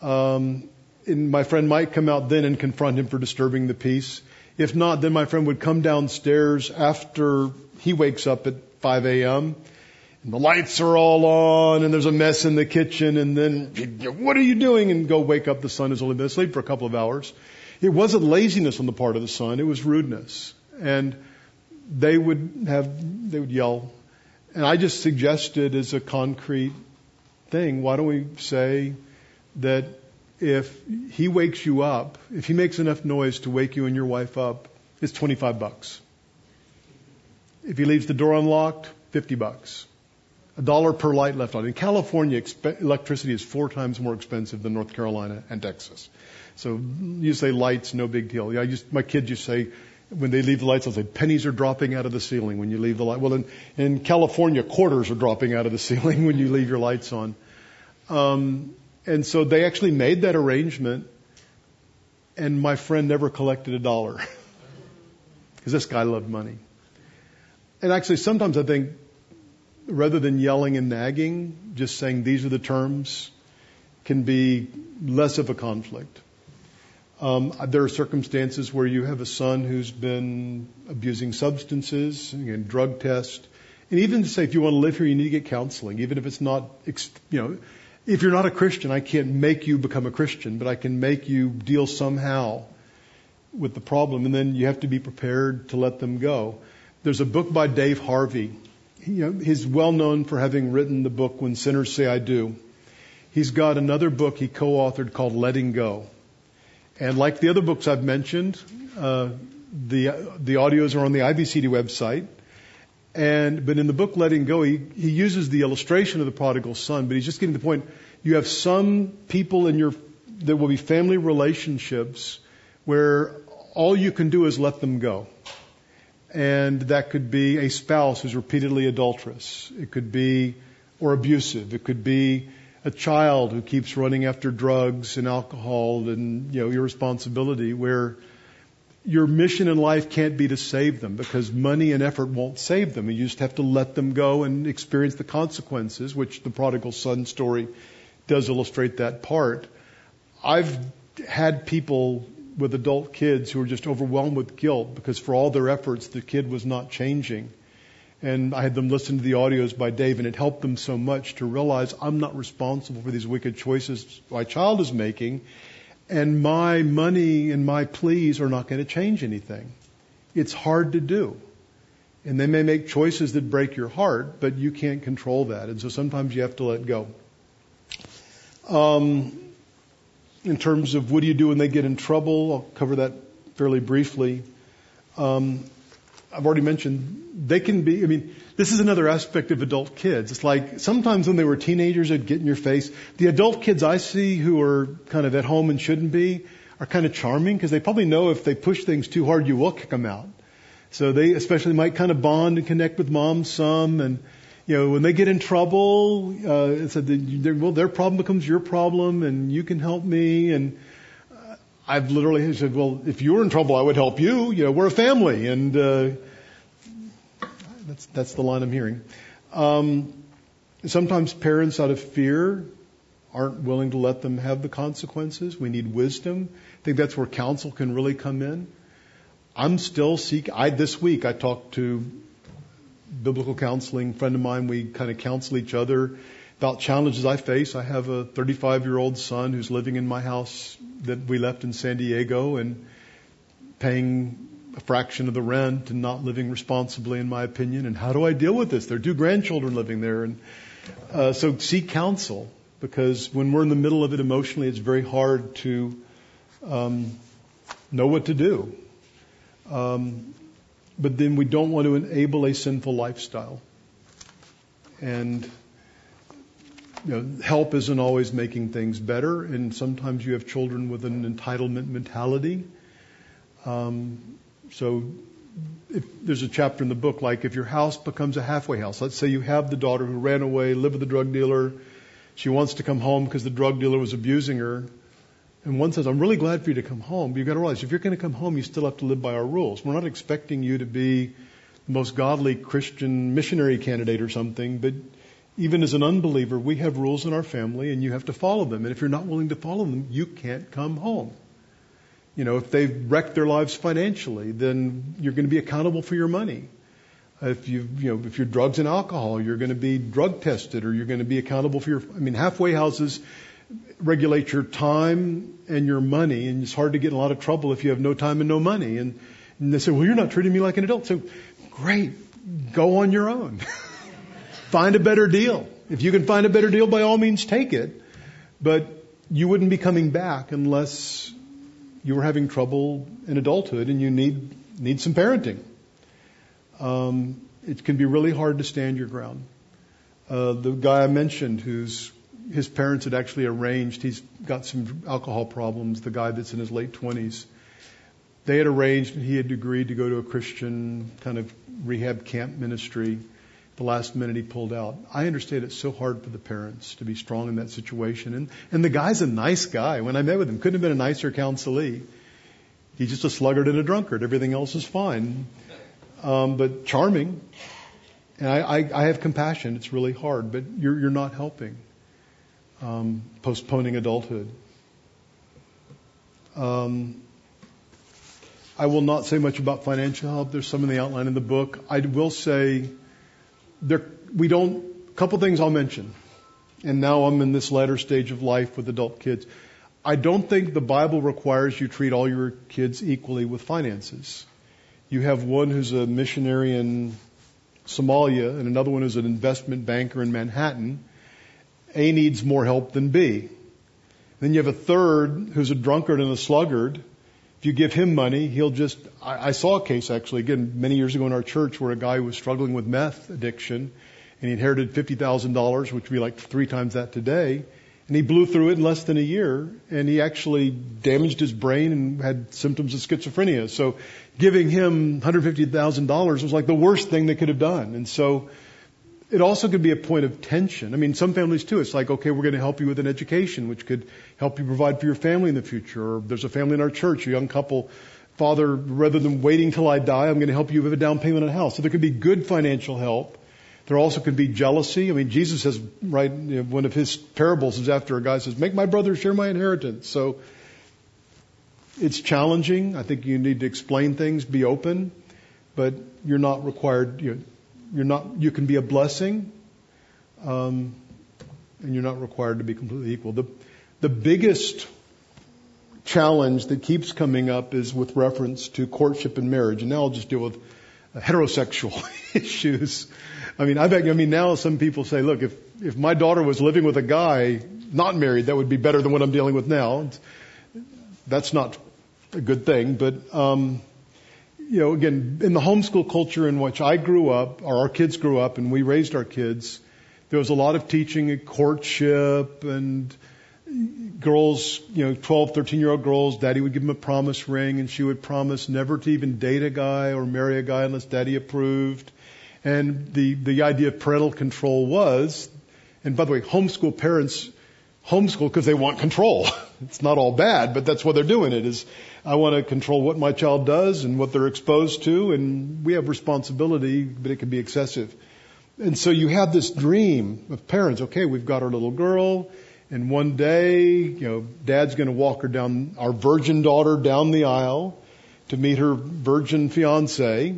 Um, and my friend might come out then and confront him for disturbing the peace. If not, then my friend would come downstairs after he wakes up at 5 a.m and the lights are all on and there's a mess in the kitchen and then, what are you doing? And go wake up the son who's only been asleep for a couple of hours. It wasn't laziness on the part of the son, it was rudeness. And they would have, they would yell. And I just suggested as a concrete thing, why don't we say that if he wakes you up, if he makes enough noise to wake you and your wife up, it's 25 bucks. If he leaves the door unlocked, 50 bucks a dollar per light left on. In California, exp- electricity is four times more expensive than North Carolina and Texas. So you say lights, no big deal. Yeah, I used, my kids used say, when they leave the lights, I'll say pennies are dropping out of the ceiling when you leave the light. Well, in, in California, quarters are dropping out of the ceiling when you leave your lights on. Um, and so they actually made that arrangement, and my friend never collected a dollar because this guy loved money. And actually, sometimes I think rather than yelling and nagging, just saying these are the terms can be less of a conflict. Um, there are circumstances where you have a son who's been abusing substances, again, drug test, and even to say if you want to live here, you need to get counseling, even if it's not, you know, if you're not a Christian, I can't make you become a Christian, but I can make you deal somehow with the problem, and then you have to be prepared to let them go. There's a book by Dave Harvey you know, he's well known for having written the book When Sinners Say I Do. He's got another book he co-authored called Letting Go. And like the other books I've mentioned, uh, the the audios are on the IBCD website. And but in the book Letting Go, he, he uses the illustration of the prodigal son, but he's just getting to the point. You have some people in your there will be family relationships where all you can do is let them go. And that could be a spouse who's repeatedly adulterous. It could be, or abusive. It could be a child who keeps running after drugs and alcohol and, you know, irresponsibility where your mission in life can't be to save them because money and effort won't save them. You just have to let them go and experience the consequences, which the prodigal son story does illustrate that part. I've had people with adult kids who are just overwhelmed with guilt because for all their efforts, the kid was not changing. And I had them listen to the audios by Dave, and it helped them so much to realize I'm not responsible for these wicked choices my child is making, and my money and my pleas are not going to change anything. It's hard to do. And they may make choices that break your heart, but you can't control that. And so sometimes you have to let go. Um, in terms of what do you do when they get in trouble, I'll cover that fairly briefly. Um, I've already mentioned they can be, I mean, this is another aspect of adult kids. It's like sometimes when they were teenagers, they'd get in your face. The adult kids I see who are kind of at home and shouldn't be are kind of charming because they probably know if they push things too hard, you will kick them out. So they especially might kind of bond and connect with mom some and, you know, when they get in trouble, uh, it's a, well, their problem becomes your problem and you can help me and, I've literally said, well, if you were in trouble, I would help you. You know, we're a family, and uh, that's that's the line I'm hearing. Um, sometimes parents, out of fear, aren't willing to let them have the consequences. We need wisdom. I think that's where counsel can really come in. I'm still seeking. I this week I talked to biblical counseling friend of mine. We kind of counsel each other about challenges I face. I have a 35 year old son who's living in my house that we left in San Diego and paying a fraction of the rent and not living responsibly, in my opinion. And how do I deal with this? There are two grandchildren living there, and uh, so seek counsel because when we're in the middle of it emotionally, it's very hard to um, know what to do. Um, but then we don't want to enable a sinful lifestyle. And you know, help isn't always making things better, and sometimes you have children with an entitlement mentality. Um, so, if there's a chapter in the book like if your house becomes a halfway house, let's say you have the daughter who ran away, lived with the drug dealer, she wants to come home because the drug dealer was abusing her. And one says, I'm really glad for you to come home, but you've got to realize if you're going to come home, you still have to live by our rules. We're not expecting you to be the most godly Christian missionary candidate or something, but even as an unbeliever, we have rules in our family and you have to follow them. And if you're not willing to follow them, you can't come home. You know, if they've wrecked their lives financially, then you're going to be accountable for your money. If you, you know, if you're drugs and alcohol, you're going to be drug tested or you're going to be accountable for your, I mean, halfway houses regulate your time and your money and it's hard to get in a lot of trouble if you have no time and no money. And, and they say, well, you're not treating me like an adult. So great. Go on your own. Find a better deal. If you can find a better deal, by all means take it. But you wouldn't be coming back unless you were having trouble in adulthood and you need need some parenting. Um, it can be really hard to stand your ground. Uh, the guy I mentioned, whose his parents had actually arranged, he's got some alcohol problems. The guy that's in his late twenties, they had arranged, and he had agreed to go to a Christian kind of rehab camp ministry the last minute he pulled out. I understand it's so hard for the parents to be strong in that situation. And, and the guy's a nice guy. When I met with him, couldn't have been a nicer counselee. He's just a sluggard and a drunkard. Everything else is fine. Um, but charming. And I, I, I have compassion. It's really hard, but you're, you're not helping. Um, postponing adulthood. Um, I will not say much about financial help. There's some in the outline in the book. I will say there, we don't, a couple things I'll mention. And now I'm in this latter stage of life with adult kids. I don't think the Bible requires you treat all your kids equally with finances. You have one who's a missionary in Somalia and another one who's an investment banker in Manhattan. A needs more help than B. Then you have a third who's a drunkard and a sluggard if you give him money, he'll just. I, I saw a case actually, again, many years ago in our church where a guy was struggling with meth addiction and he inherited $50,000, which would be like three times that today. And he blew through it in less than a year and he actually damaged his brain and had symptoms of schizophrenia. So giving him $150,000 was like the worst thing they could have done. And so it also could be a point of tension. I mean, some families too, it's like, okay, we're going to help you with an education, which could help you provide for your family in the future. Or there's a family in our church, a young couple, Father, rather than waiting till I die, I'm going to help you with a down payment on a house. So there could be good financial help. There also could be jealousy. I mean, Jesus says, right, you know, one of his parables is after a guy says, make my brother share my inheritance. So it's challenging. I think you need to explain things, be open, but you're not required, you know, you're not, you can be a blessing, um, and you're not required to be completely equal. The, the biggest challenge that keeps coming up is with reference to courtship and marriage. And now I'll just deal with heterosexual issues. I mean, I bet, I mean, now some people say, look, if, if my daughter was living with a guy not married, that would be better than what I'm dealing with now. That's not a good thing, but, um, you know, again, in the homeschool culture in which I grew up, or our kids grew up, and we raised our kids, there was a lot of teaching at courtship and girls, you know, 12, 13 year old girls, daddy would give them a promise ring and she would promise never to even date a guy or marry a guy unless daddy approved. And the, the idea of parental control was, and by the way, homeschool parents homeschool because they want control. it's not all bad, but that's why they're doing it is I want to control what my child does and what they're exposed to and we have responsibility, but it can be excessive. And so you have this dream of parents, okay, we've got our little girl, and one day, you know, dad's going to walk her down, our virgin daughter down the aisle to meet her virgin fiance.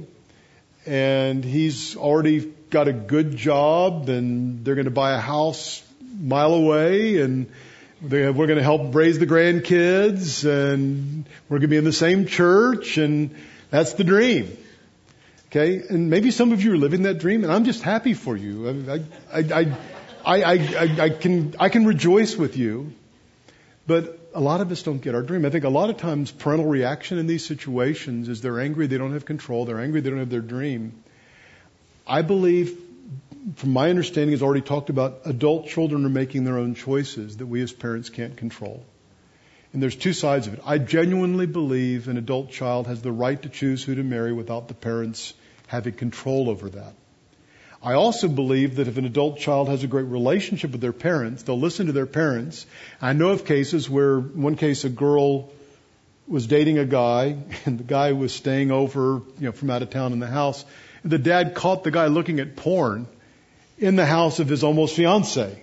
And he's already got a good job and they're going to buy a house mile away and we're going to help raise the grandkids and we're going to be in the same church and that's the dream. Okay. And maybe some of you are living that dream and I'm just happy for you. I, I, I, I, I, can, I can rejoice with you, but a lot of us don't get our dream. I think a lot of times parental reaction in these situations is they're angry, they don't have control, they're angry, they don't have their dream. I believe, from my understanding, has already talked about adult children are making their own choices that we as parents can't control. And there's two sides of it. I genuinely believe an adult child has the right to choose who to marry without the parents having control over that. I also believe that if an adult child has a great relationship with their parents, they'll listen to their parents. I know of cases where, one case, a girl was dating a guy, and the guy was staying over, you know, from out of town in the house. The dad caught the guy looking at porn in the house of his almost fiance.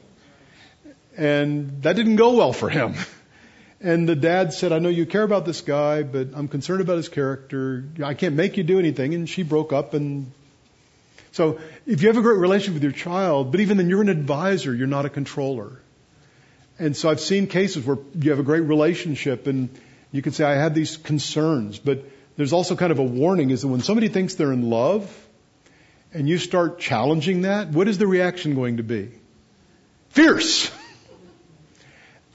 And that didn't go well for him. And the dad said, I know you care about this guy, but I'm concerned about his character. I can't make you do anything. And she broke up and so if you have a great relationship with your child, but even then you're an advisor, you're not a controller. And so I've seen cases where you have a great relationship and you can say, I have these concerns, but there's also kind of a warning is that when somebody thinks they're in love and you start challenging that, what is the reaction going to be? Fierce.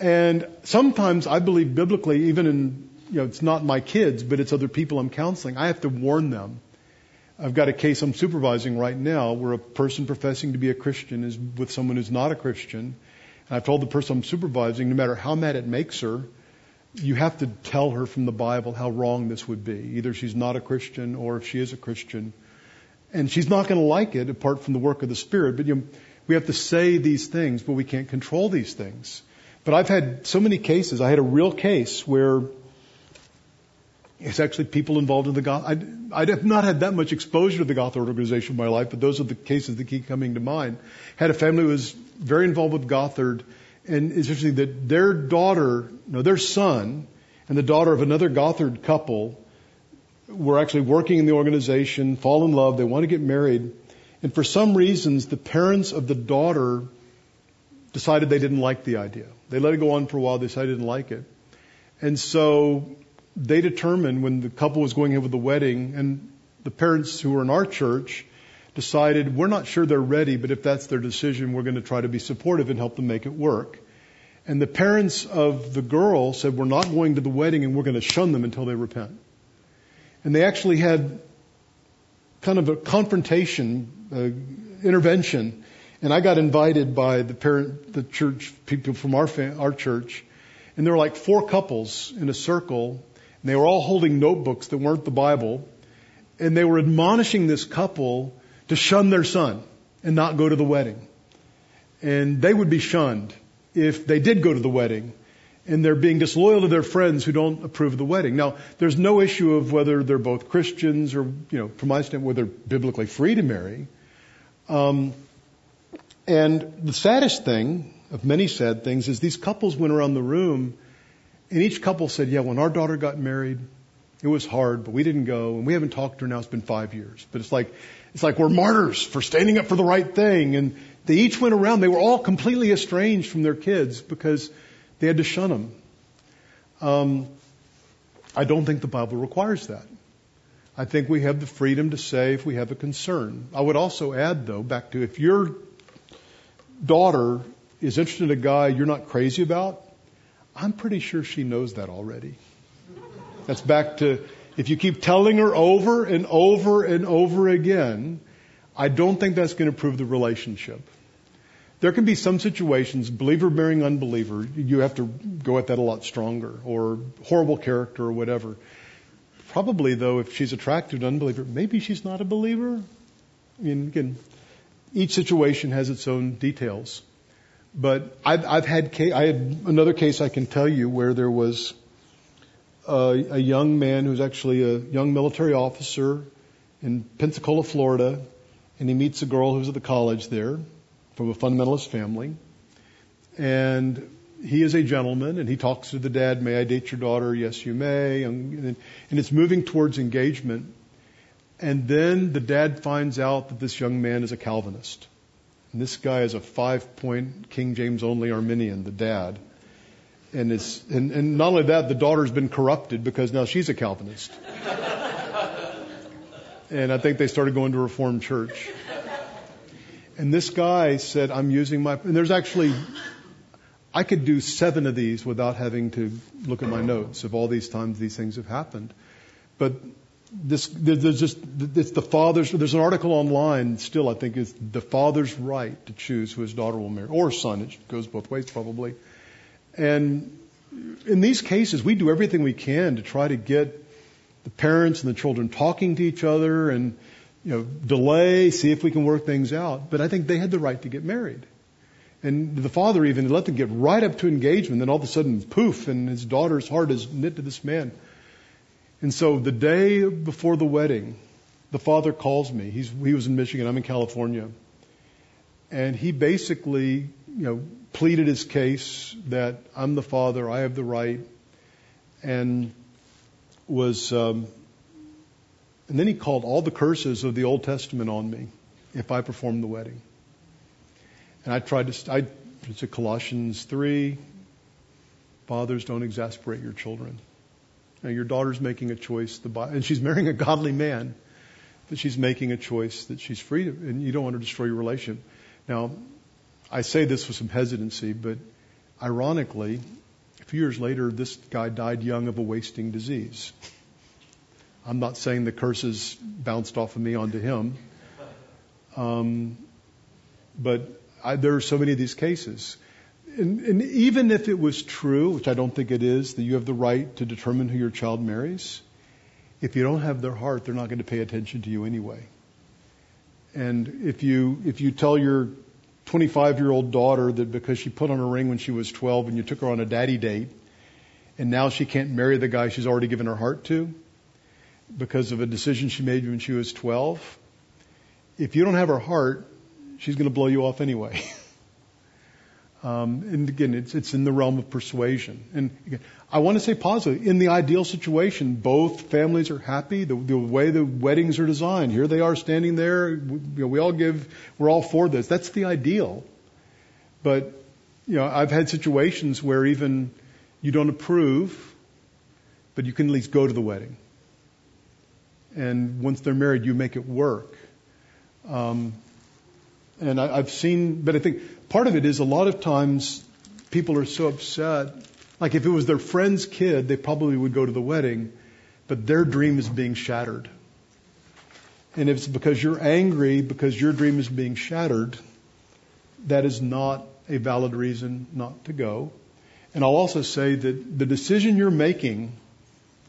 And sometimes I believe biblically, even in, you know, it's not my kids, but it's other people I'm counseling, I have to warn them I've got a case I'm supervising right now where a person professing to be a Christian is with someone who's not a Christian. And I've told the person I'm supervising, no matter how mad it makes her, you have to tell her from the Bible how wrong this would be. Either she's not a Christian or if she is a Christian. And she's not going to like it apart from the work of the Spirit. But you know, we have to say these things, but we can't control these things. But I've had so many cases. I had a real case where it's actually people involved in the goth. I, I have not had that much exposure to the Gothard organization in my life, but those are the cases that keep coming to mind. Had a family who was very involved with Gothard, and it's interesting that their daughter, no, their son, and the daughter of another Gothard couple were actually working in the organization, fall in love, they want to get married, and for some reasons, the parents of the daughter decided they didn't like the idea. They let it go on for a while, they decided they didn't like it. And so they determined when the couple was going ahead with the wedding, and the parents who were in our church decided we're not sure they're ready, but if that's their decision, we're going to try to be supportive and help them make it work. And the parents of the girl said, we're not going to the wedding and we're going to shun them until they repent. And they actually had kind of a confrontation, uh, intervention. And I got invited by the parent, the church people from our, our church. And there were like four couples in a circle and they were all holding notebooks that weren't the Bible. And they were admonishing this couple to shun their son and not go to the wedding. And they would be shunned if they did go to the wedding. And they're being disloyal to their friends who don't approve of the wedding. Now, there's no issue of whether they're both Christians or, you know, from my standpoint, whether they're biblically free to marry. Um, and the saddest thing, of many sad things, is these couples went around the room, and each couple said, "Yeah, when our daughter got married, it was hard, but we didn't go, and we haven't talked to her now. It's been five years, but it's like it's like we're martyrs for standing up for the right thing." And they each went around. They were all completely estranged from their kids because they had to shun him. Um, I don't think the Bible requires that. I think we have the freedom to say if we have a concern. I would also add, though, back to if your daughter is interested in a guy you're not crazy about, I'm pretty sure she knows that already. That's back to if you keep telling her over and over and over again, I don't think that's going to prove the relationship. There can be some situations, believer marrying unbeliever, you have to go at that a lot stronger, or horrible character or whatever. Probably, though, if she's attracted to an unbeliever, maybe she's not a believer. I mean, again, each situation has its own details. But I've, I've had case, I had another case I can tell you where there was a, a young man who's actually a young military officer in Pensacola, Florida, and he meets a girl who's at the college there from a fundamentalist family. And he is a gentleman and he talks to the dad, may I date your daughter? Yes, you may. And, and it's moving towards engagement. And then the dad finds out that this young man is a Calvinist. And this guy is a five point King James only Arminian, the dad. And it's, and, and not only that, the daughter's been corrupted because now she's a Calvinist. and I think they started going to Reformed church. And this guy said, I'm using my, and there's actually, I could do seven of these without having to look at my notes of all these times these things have happened. But this, there's just, it's the father's, there's an article online still, I think, is the father's right to choose who his daughter will marry, or son. It goes both ways probably. And in these cases, we do everything we can to try to get the parents and the children talking to each other and, you know, delay, see if we can work things out. But I think they had the right to get married. And the father even let them get right up to engagement. Then all of a sudden, poof, and his daughter's heart is knit to this man. And so the day before the wedding, the father calls me. He's, he was in Michigan. I'm in California. And he basically, you know, pleaded his case that I'm the father, I have the right, and was um, and then he called all the curses of the Old Testament on me if I performed the wedding. And I tried to, I, it's a Colossians 3, fathers don't exasperate your children. Now your daughter's making a choice, the, and she's marrying a godly man, but she's making a choice that she's free to, and you don't want to destroy your relationship. Now, I say this with some hesitancy, but ironically, a few years later, this guy died young of a wasting disease. I'm not saying the curses bounced off of me onto him. Um, but I, there are so many of these cases. And, and even if it was true, which I don't think it is, that you have the right to determine who your child marries, if you don't have their heart, they're not going to pay attention to you anyway. And if you if you tell your 25 year old daughter that because she put on a ring when she was 12 and you took her on a daddy date, and now she can't marry the guy she's already given her heart to, because of a decision she made when she was 12, if you don't have her heart, she's going to blow you off anyway. um, and again, it's, it's in the realm of persuasion. And again, I want to say positively, in the ideal situation, both families are happy. The, the way the weddings are designed, here they are standing there. We, you know, we all give, we're all for this. That's the ideal. But you know, I've had situations where even you don't approve, but you can at least go to the wedding and once they're married, you make it work. Um, and I, I've seen, but I think part of it is a lot of times people are so upset. Like if it was their friend's kid, they probably would go to the wedding, but their dream is being shattered. And if it's because you're angry because your dream is being shattered, that is not a valid reason not to go. And I'll also say that the decision you're making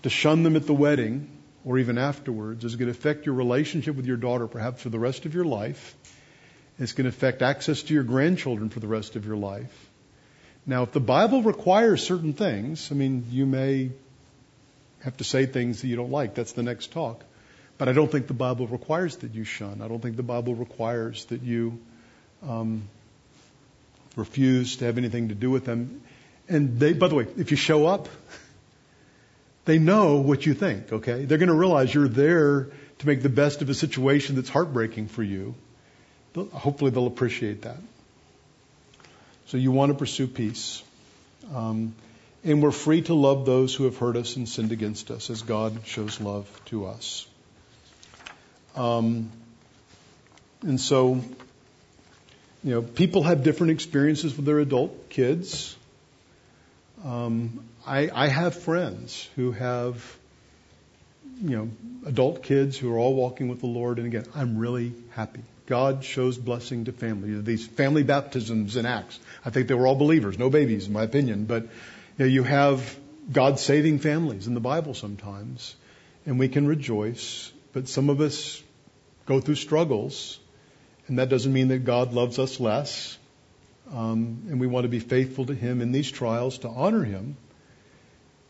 to shun them at the wedding or even afterwards is going to affect your relationship with your daughter perhaps for the rest of your life. It's going to affect access to your grandchildren for the rest of your life. Now, if the Bible requires certain things, I mean, you may have to say things that you don't like. That's the next talk. But I don't think the Bible requires that you shun. I don't think the Bible requires that you um, refuse to have anything to do with them. And they, by the way, if you show up, they know what you think, okay? They're going to realize you're there to make the best of a situation that's heartbreaking for you. Hopefully, they'll appreciate that. So, you want to pursue peace. Um, and we're free to love those who have hurt us and sinned against us as God shows love to us. Um, and so, you know, people have different experiences with their adult kids. Um, I, I have friends who have, you know, adult kids who are all walking with the Lord. And again, I'm really happy. God shows blessing to family. These family baptisms in Acts. I think they were all believers, no babies, in my opinion. But you, know, you have God saving families in the Bible sometimes, and we can rejoice. But some of us go through struggles, and that doesn't mean that God loves us less. Um, and we want to be faithful to Him in these trials to honor Him.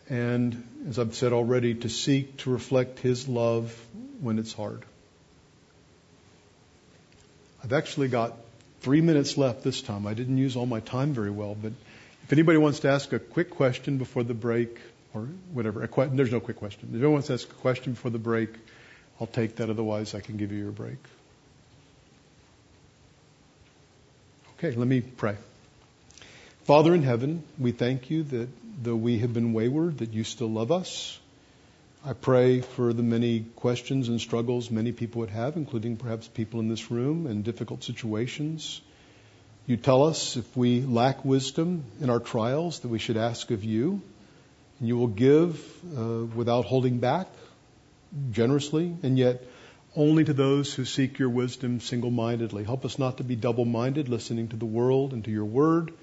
And as I've said already, to seek to reflect His love when it's hard. I've actually got three minutes left this time. I didn't use all my time very well, but if anybody wants to ask a quick question before the break, or whatever, que- there's no quick question. If anyone wants to ask a question before the break, I'll take that. Otherwise, I can give you your break. Okay, let me pray. Father in heaven, we thank you that though we have been wayward, that you still love us. I pray for the many questions and struggles many people would have, including perhaps people in this room in difficult situations. You tell us if we lack wisdom in our trials that we should ask of you, and you will give uh, without holding back, generously, and yet only to those who seek your wisdom single mindedly. Help us not to be double minded, listening to the world and to your word.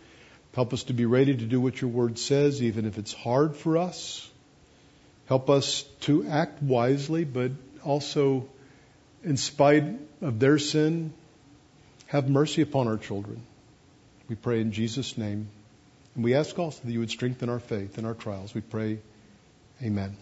Help us to be ready to do what your word says, even if it's hard for us. Help us to act wisely, but also, in spite of their sin, have mercy upon our children. We pray in Jesus' name. And we ask also that you would strengthen our faith in our trials. We pray, Amen.